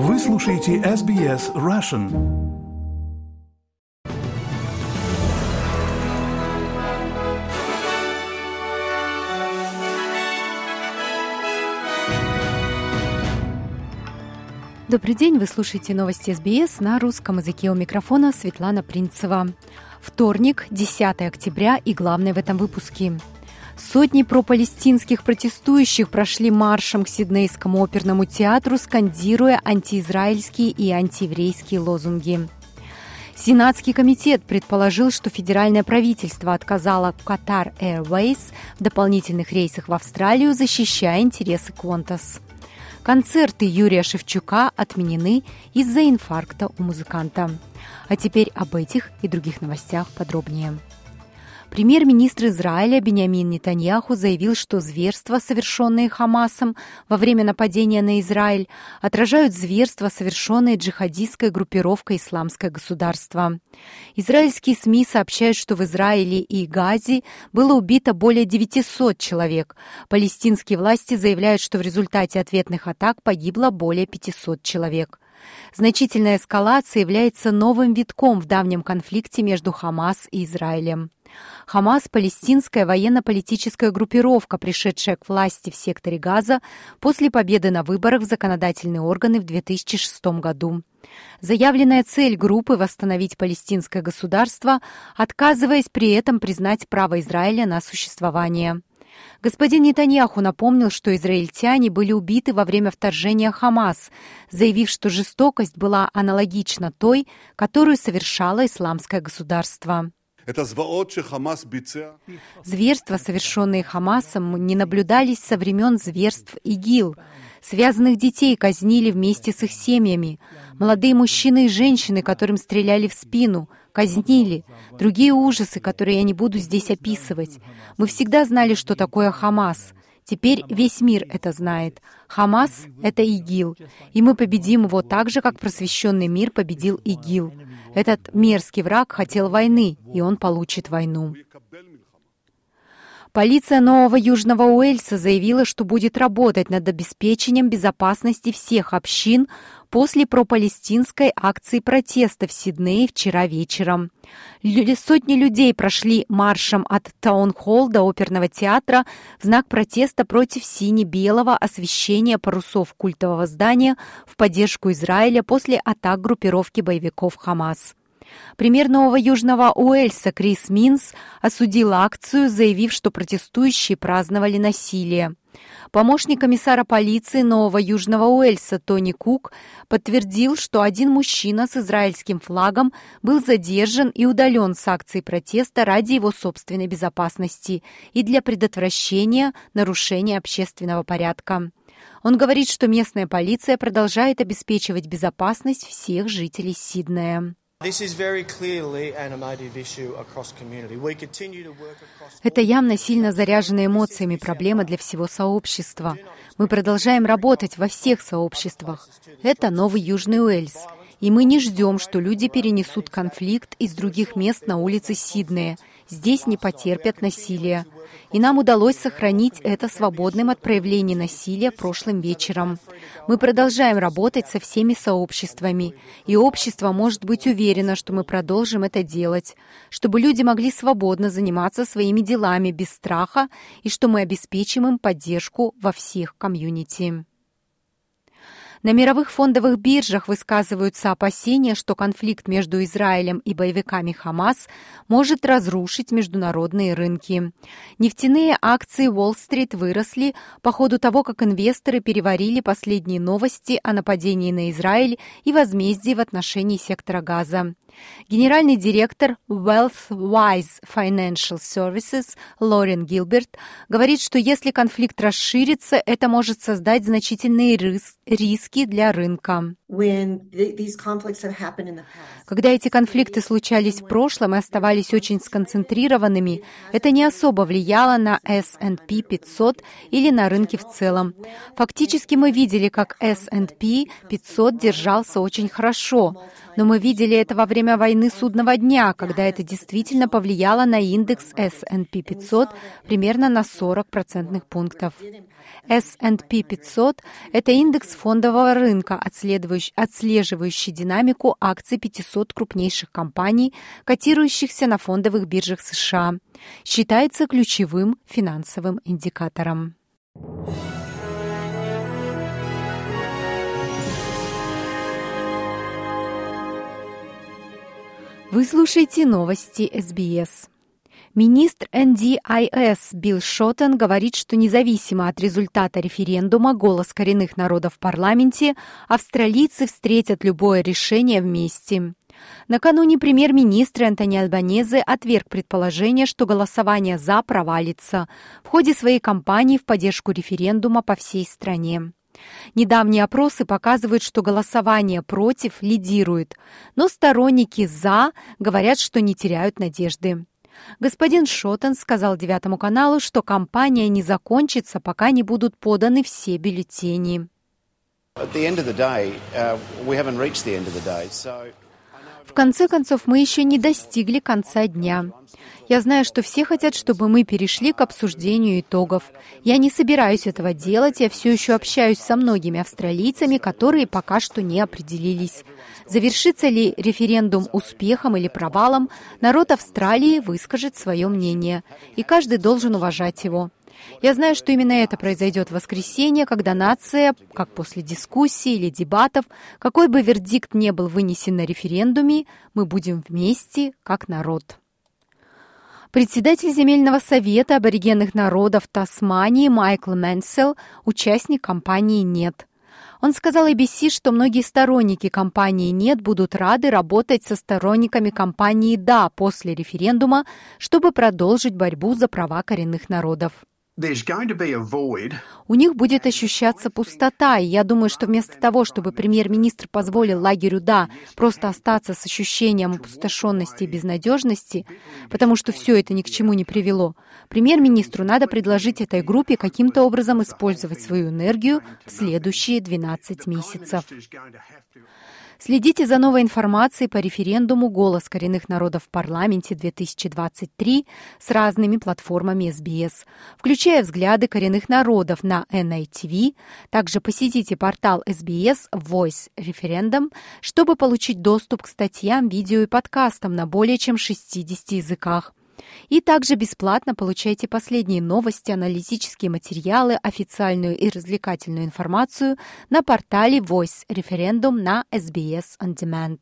Вы слушаете SBS Russian. Добрый день, вы слушаете новости СБС на русском языке у микрофона Светлана Принцева. Вторник, 10 октября и главное в этом выпуске. Сотни пропалестинских протестующих прошли маршем к Сиднейскому оперному театру, скандируя антиизраильские и антиеврейские лозунги. Сенатский комитет предположил, что федеральное правительство отказало Qatar Airways в дополнительных рейсах в Австралию, защищая интересы Qantas. Концерты Юрия Шевчука отменены из-за инфаркта у музыканта. А теперь об этих и других новостях подробнее. Премьер-министр Израиля Бениамин Нетаньяху заявил, что зверства, совершенные Хамасом во время нападения на Израиль, отражают зверства, совершенные джихадистской группировкой «Исламское государство». Израильские СМИ сообщают, что в Израиле и Газе было убито более 900 человек. Палестинские власти заявляют, что в результате ответных атак погибло более 500 человек. Значительная эскалация является новым витком в давнем конфликте между Хамас и Израилем. Хамас – палестинская военно-политическая группировка, пришедшая к власти в секторе Газа после победы на выборах в законодательные органы в 2006 году. Заявленная цель группы – восстановить палестинское государство, отказываясь при этом признать право Израиля на существование. Господин Нетаньяху напомнил, что израильтяне были убиты во время вторжения Хамас, заявив, что жестокость была аналогична той, которую совершало исламское государство. Зверства, совершенные Хамасом, не наблюдались со времен зверств ИГИЛ. Связанных детей казнили вместе с их семьями. Молодые мужчины и женщины, которым стреляли в спину, казнили. Другие ужасы, которые я не буду здесь описывать. Мы всегда знали, что такое Хамас. Теперь весь мир это знает. Хамас — это ИГИЛ, и мы победим его так же, как просвещенный мир победил ИГИЛ. Этот мерзкий враг хотел войны, и он получит войну. Полиция Нового Южного Уэльса заявила, что будет работать над обеспечением безопасности всех общин после пропалестинской акции протеста в Сиднее вчера вечером. Сотни людей прошли маршем от Таун-холл до оперного театра в знак протеста против сине-белого освещения парусов культового здания в поддержку Израиля после атак группировки боевиков Хамас. Премьер Нового Южного Уэльса Крис Минс осудил акцию, заявив, что протестующие праздновали насилие. Помощник комиссара полиции Нового Южного Уэльса Тони Кук подтвердил, что один мужчина с израильским флагом был задержан и удален с акции протеста ради его собственной безопасности и для предотвращения нарушения общественного порядка. Он говорит, что местная полиция продолжает обеспечивать безопасность всех жителей Сиднея. Это явно сильно заряженная эмоциями проблема для всего сообщества. Мы продолжаем работать во всех сообществах. Это Новый Южный Уэльс. И мы не ждем, что люди перенесут конфликт из других мест на улице Сиднея. Здесь не потерпят насилия. И нам удалось сохранить это свободным от проявлений насилия прошлым вечером. Мы продолжаем работать со всеми сообществами, и общество может быть уверено, что мы продолжим это делать, чтобы люди могли свободно заниматься своими делами без страха и что мы обеспечим им поддержку во всех комьюнити. На мировых фондовых биржах высказываются опасения, что конфликт между Израилем и боевиками Хамас может разрушить международные рынки. Нефтяные акции Уолл-стрит выросли по ходу того, как инвесторы переварили последние новости о нападении на Израиль и возмездии в отношении сектора газа. Генеральный директор Wealthwise Financial Services Лорен Гилберт говорит, что если конфликт расширится, это может создать значительные риски для рынка. Когда эти конфликты случались в прошлом и оставались очень сконцентрированными, это не особо влияло на S&P 500 или на рынки в целом. Фактически мы видели, как S&P 500 держался очень хорошо, но мы видели это во время войны судного дня, когда это действительно повлияло на индекс S&P 500 примерно на 40 процентных пунктов. S&P 500 – это индекс фондового рынка, отследующий отслеживающий динамику акций 500 крупнейших компаний, котирующихся на фондовых биржах США. Считается ключевым финансовым индикатором. Вы слушаете новости СБС. Министр НДИС Билл Шоттен говорит, что независимо от результата референдума «Голос коренных народов» в парламенте, австралийцы встретят любое решение вместе. Накануне премьер-министр Антони Альбанезе отверг предположение, что голосование «за» провалится в ходе своей кампании в поддержку референдума по всей стране. Недавние опросы показывают, что голосование против лидирует, но сторонники «за» говорят, что не теряют надежды. Господин Шоттен сказал Девятому каналу, что кампания не закончится, пока не будут поданы все бюллетени. Конце концов, мы еще не достигли конца дня. Я знаю, что все хотят, чтобы мы перешли к обсуждению итогов. Я не собираюсь этого делать, я все еще общаюсь со многими австралийцами, которые пока что не определились. Завершится ли референдум успехом или провалом, народ Австралии выскажет свое мнение, и каждый должен уважать его. Я знаю, что именно это произойдет в воскресенье, когда нация, как после дискуссий или дебатов, какой бы вердикт не был вынесен на референдуме, мы будем вместе, как народ. Председатель земельного совета аборигенных народов Тасмании Майкл Мэнсел, участник кампании «Нет». Он сказал ABC, что многие сторонники кампании «Нет» будут рады работать со сторонниками кампании «Да» после референдума, чтобы продолжить борьбу за права коренных народов. У них будет ощущаться пустота, и я думаю, что вместо того, чтобы премьер-министр позволил лагерю «да» просто остаться с ощущением опустошенности и безнадежности, потому что все это ни к чему не привело, премьер-министру надо предложить этой группе каким-то образом использовать свою энергию в следующие 12 месяцев. Следите за новой информацией по референдуму «Голос коренных народов в парламенте-2023» с разными платформами СБС, включая взгляды коренных народов на NITV. Также посетите портал SBS Voice Referendum, чтобы получить доступ к статьям, видео и подкастам на более чем 60 языках. И также бесплатно получайте последние новости, аналитические материалы, официальную и развлекательную информацию на портале Voice Referendum на SBS On Demand.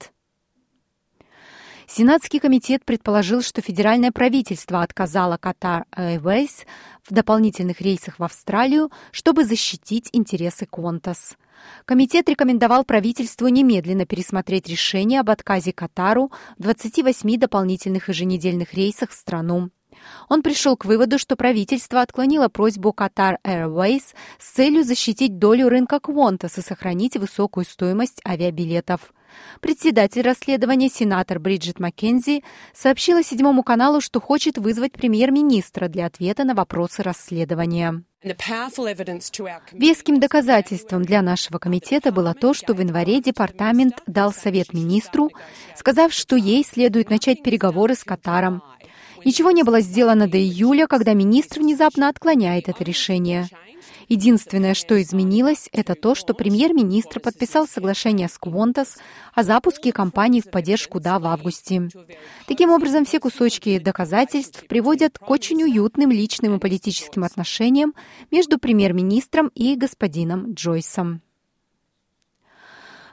Сенатский комитет предположил, что федеральное правительство отказало Qatar Airways в дополнительных рейсах в Австралию, чтобы защитить интересы Qantas. Комитет рекомендовал правительству немедленно пересмотреть решение об отказе Катару в 28 дополнительных еженедельных рейсах в страну. Он пришел к выводу, что правительство отклонило просьбу Qatar Airways с целью защитить долю рынка Qantas и сохранить высокую стоимость авиабилетов. Председатель расследования, сенатор Бриджит Маккензи, сообщила седьмому каналу, что хочет вызвать премьер-министра для ответа на вопросы расследования. Веским доказательством для нашего комитета было то, что в январе департамент дал совет министру, сказав, что ей следует начать переговоры с Катаром. Ничего не было сделано до июля, когда министр внезапно отклоняет это решение. Единственное, что изменилось, это то, что премьер-министр подписал соглашение с Qantas о запуске кампании в поддержку «Да» в августе. Таким образом, все кусочки доказательств приводят к очень уютным личным и политическим отношениям между премьер-министром и господином Джойсом.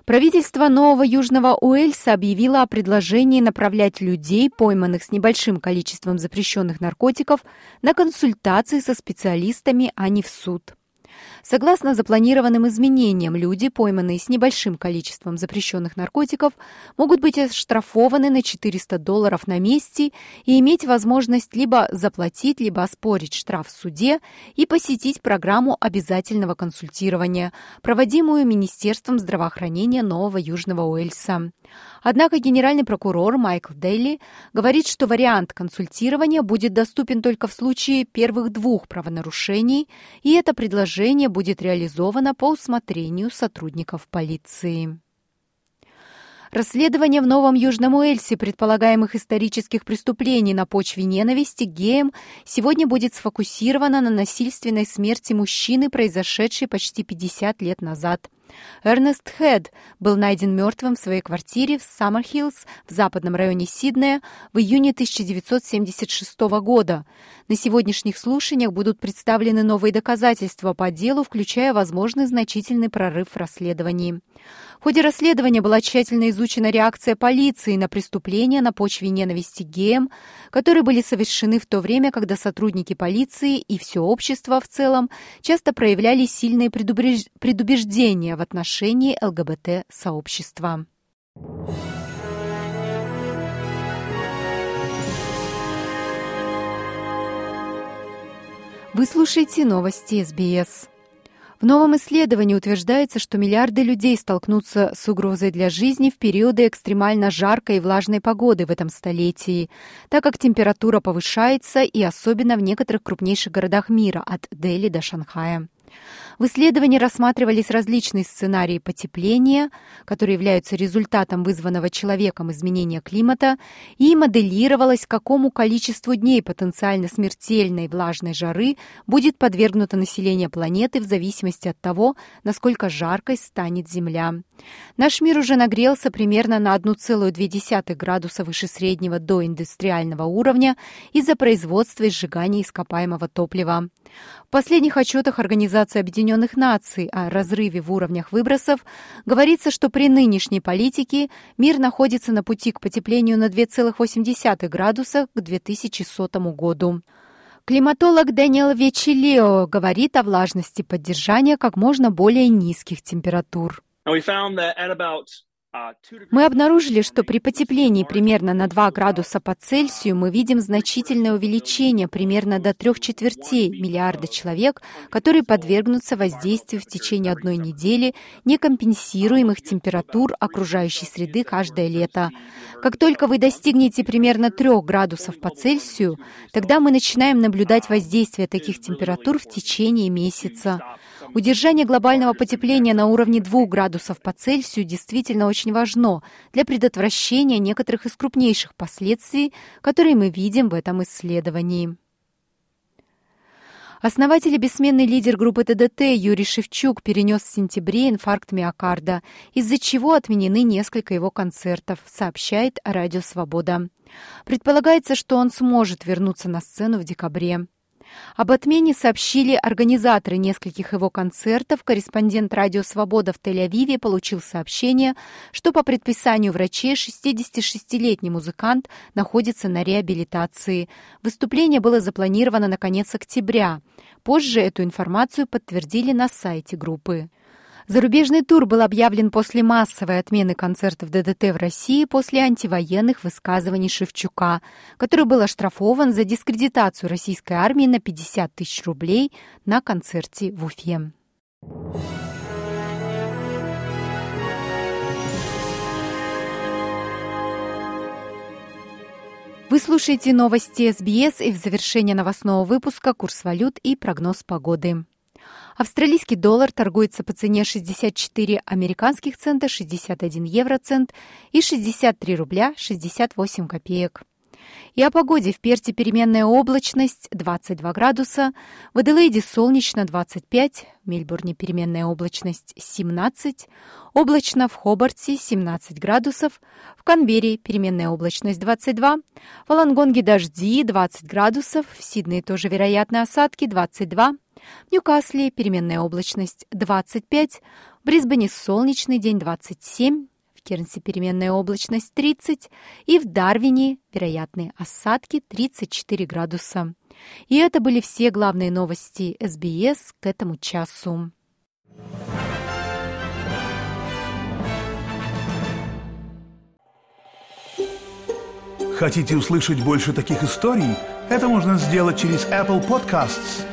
Правительство Нового Южного Уэльса объявило о предложении направлять людей, пойманных с небольшим количеством запрещенных наркотиков, на консультации со специалистами, а не в суд. Согласно запланированным изменениям, люди, пойманные с небольшим количеством запрещенных наркотиков, могут быть оштрафованы на 400 долларов на месте и иметь возможность либо заплатить, либо оспорить штраф в суде и посетить программу обязательного консультирования, проводимую Министерством здравоохранения Нового Южного Уэльса. Однако генеральный прокурор Майкл Дейли говорит, что вариант консультирования будет доступен только в случае первых двух правонарушений, и это предложение будет реализовано по усмотрению сотрудников полиции. Расследование в Новом Южном Уэльсе предполагаемых исторических преступлений на почве ненависти геям сегодня будет сфокусировано на насильственной смерти мужчины, произошедшей почти 50 лет назад – Эрнест Хед был найден мертвым в своей квартире в Саммерхиллз в западном районе Сиднея в июне 1976 года. На сегодняшних слушаниях будут представлены новые доказательства по делу, включая возможный значительный прорыв в расследовании. В ходе расследования была тщательно изучена реакция полиции на преступления на почве ненависти геям, которые были совершены в то время, когда сотрудники полиции и все общество в целом часто проявляли сильные предубеждения в отношении ЛГБТ-сообщества. Вы слушаете новости СБС. В новом исследовании утверждается, что миллиарды людей столкнутся с угрозой для жизни в периоды экстремально жаркой и влажной погоды в этом столетии, так как температура повышается и особенно в некоторых крупнейших городах мира от Дели до Шанхая. В исследовании рассматривались различные сценарии потепления, которые являются результатом вызванного человеком изменения климата, и моделировалось, какому количеству дней потенциально смертельной влажной жары будет подвергнуто население планеты в зависимости от того, насколько жаркой станет Земля. Наш мир уже нагрелся примерно на 1,2 градуса выше среднего до индустриального уровня из-за производства и сжигания ископаемого топлива. В последних отчетах Организации Объединенных Наций о разрыве в уровнях выбросов говорится, что при нынешней политике мир находится на пути к потеплению на 2,8 градуса к 2100 году. Климатолог Дэниел Вечелео говорит о влажности поддержания как можно более низких температур. Мы обнаружили, что при потеплении примерно на 2 градуса по Цельсию мы видим значительное увеличение примерно до трех четвертей миллиарда человек, которые подвергнутся воздействию в течение одной недели некомпенсируемых температур окружающей среды каждое лето. Как только вы достигнете примерно 3 градусов по Цельсию, тогда мы начинаем наблюдать воздействие таких температур в течение месяца. Удержание глобального потепления на уровне 2 градусов по Цельсию действительно очень важно для предотвращения некоторых из крупнейших последствий, которые мы видим в этом исследовании. Основатель и бессменный лидер группы ТДТ Юрий Шевчук перенес в сентябре инфаркт миокарда, из-за чего отменены несколько его концертов, сообщает Радио Свобода. Предполагается, что он сможет вернуться на сцену в декабре. Об отмене сообщили организаторы нескольких его концертов. Корреспондент «Радио Свобода» в Тель-Авиве получил сообщение, что по предписанию врачей 66-летний музыкант находится на реабилитации. Выступление было запланировано на конец октября. Позже эту информацию подтвердили на сайте группы. Зарубежный тур был объявлен после массовой отмены концертов ДДТ в России после антивоенных высказываний Шевчука, который был оштрафован за дискредитацию российской армии на 50 тысяч рублей на концерте в Уфе. Вы слушаете новости СБС и в завершение новостного выпуска курс валют и прогноз погоды. Австралийский доллар торгуется по цене 64 американских цента, 61 евроцент и 63 рубля 68 копеек. И о погоде в Перте переменная облачность 22 градуса, в Аделаиде солнечно 25, в Мельбурне переменная облачность 17, облачно в Хобарте 17 градусов, в Канберре переменная облачность 22, в Алангонге дожди 20 градусов, в Сиднее тоже вероятны осадки 22, в Ньюкасле переменная облачность 25, в Брисбене солнечный день 27, в Кернсе переменная облачность 30 и в Дарвине вероятные осадки 34 градуса. И это были все главные новости СБС к этому часу. Хотите услышать больше таких историй? Это можно сделать через Apple Podcasts –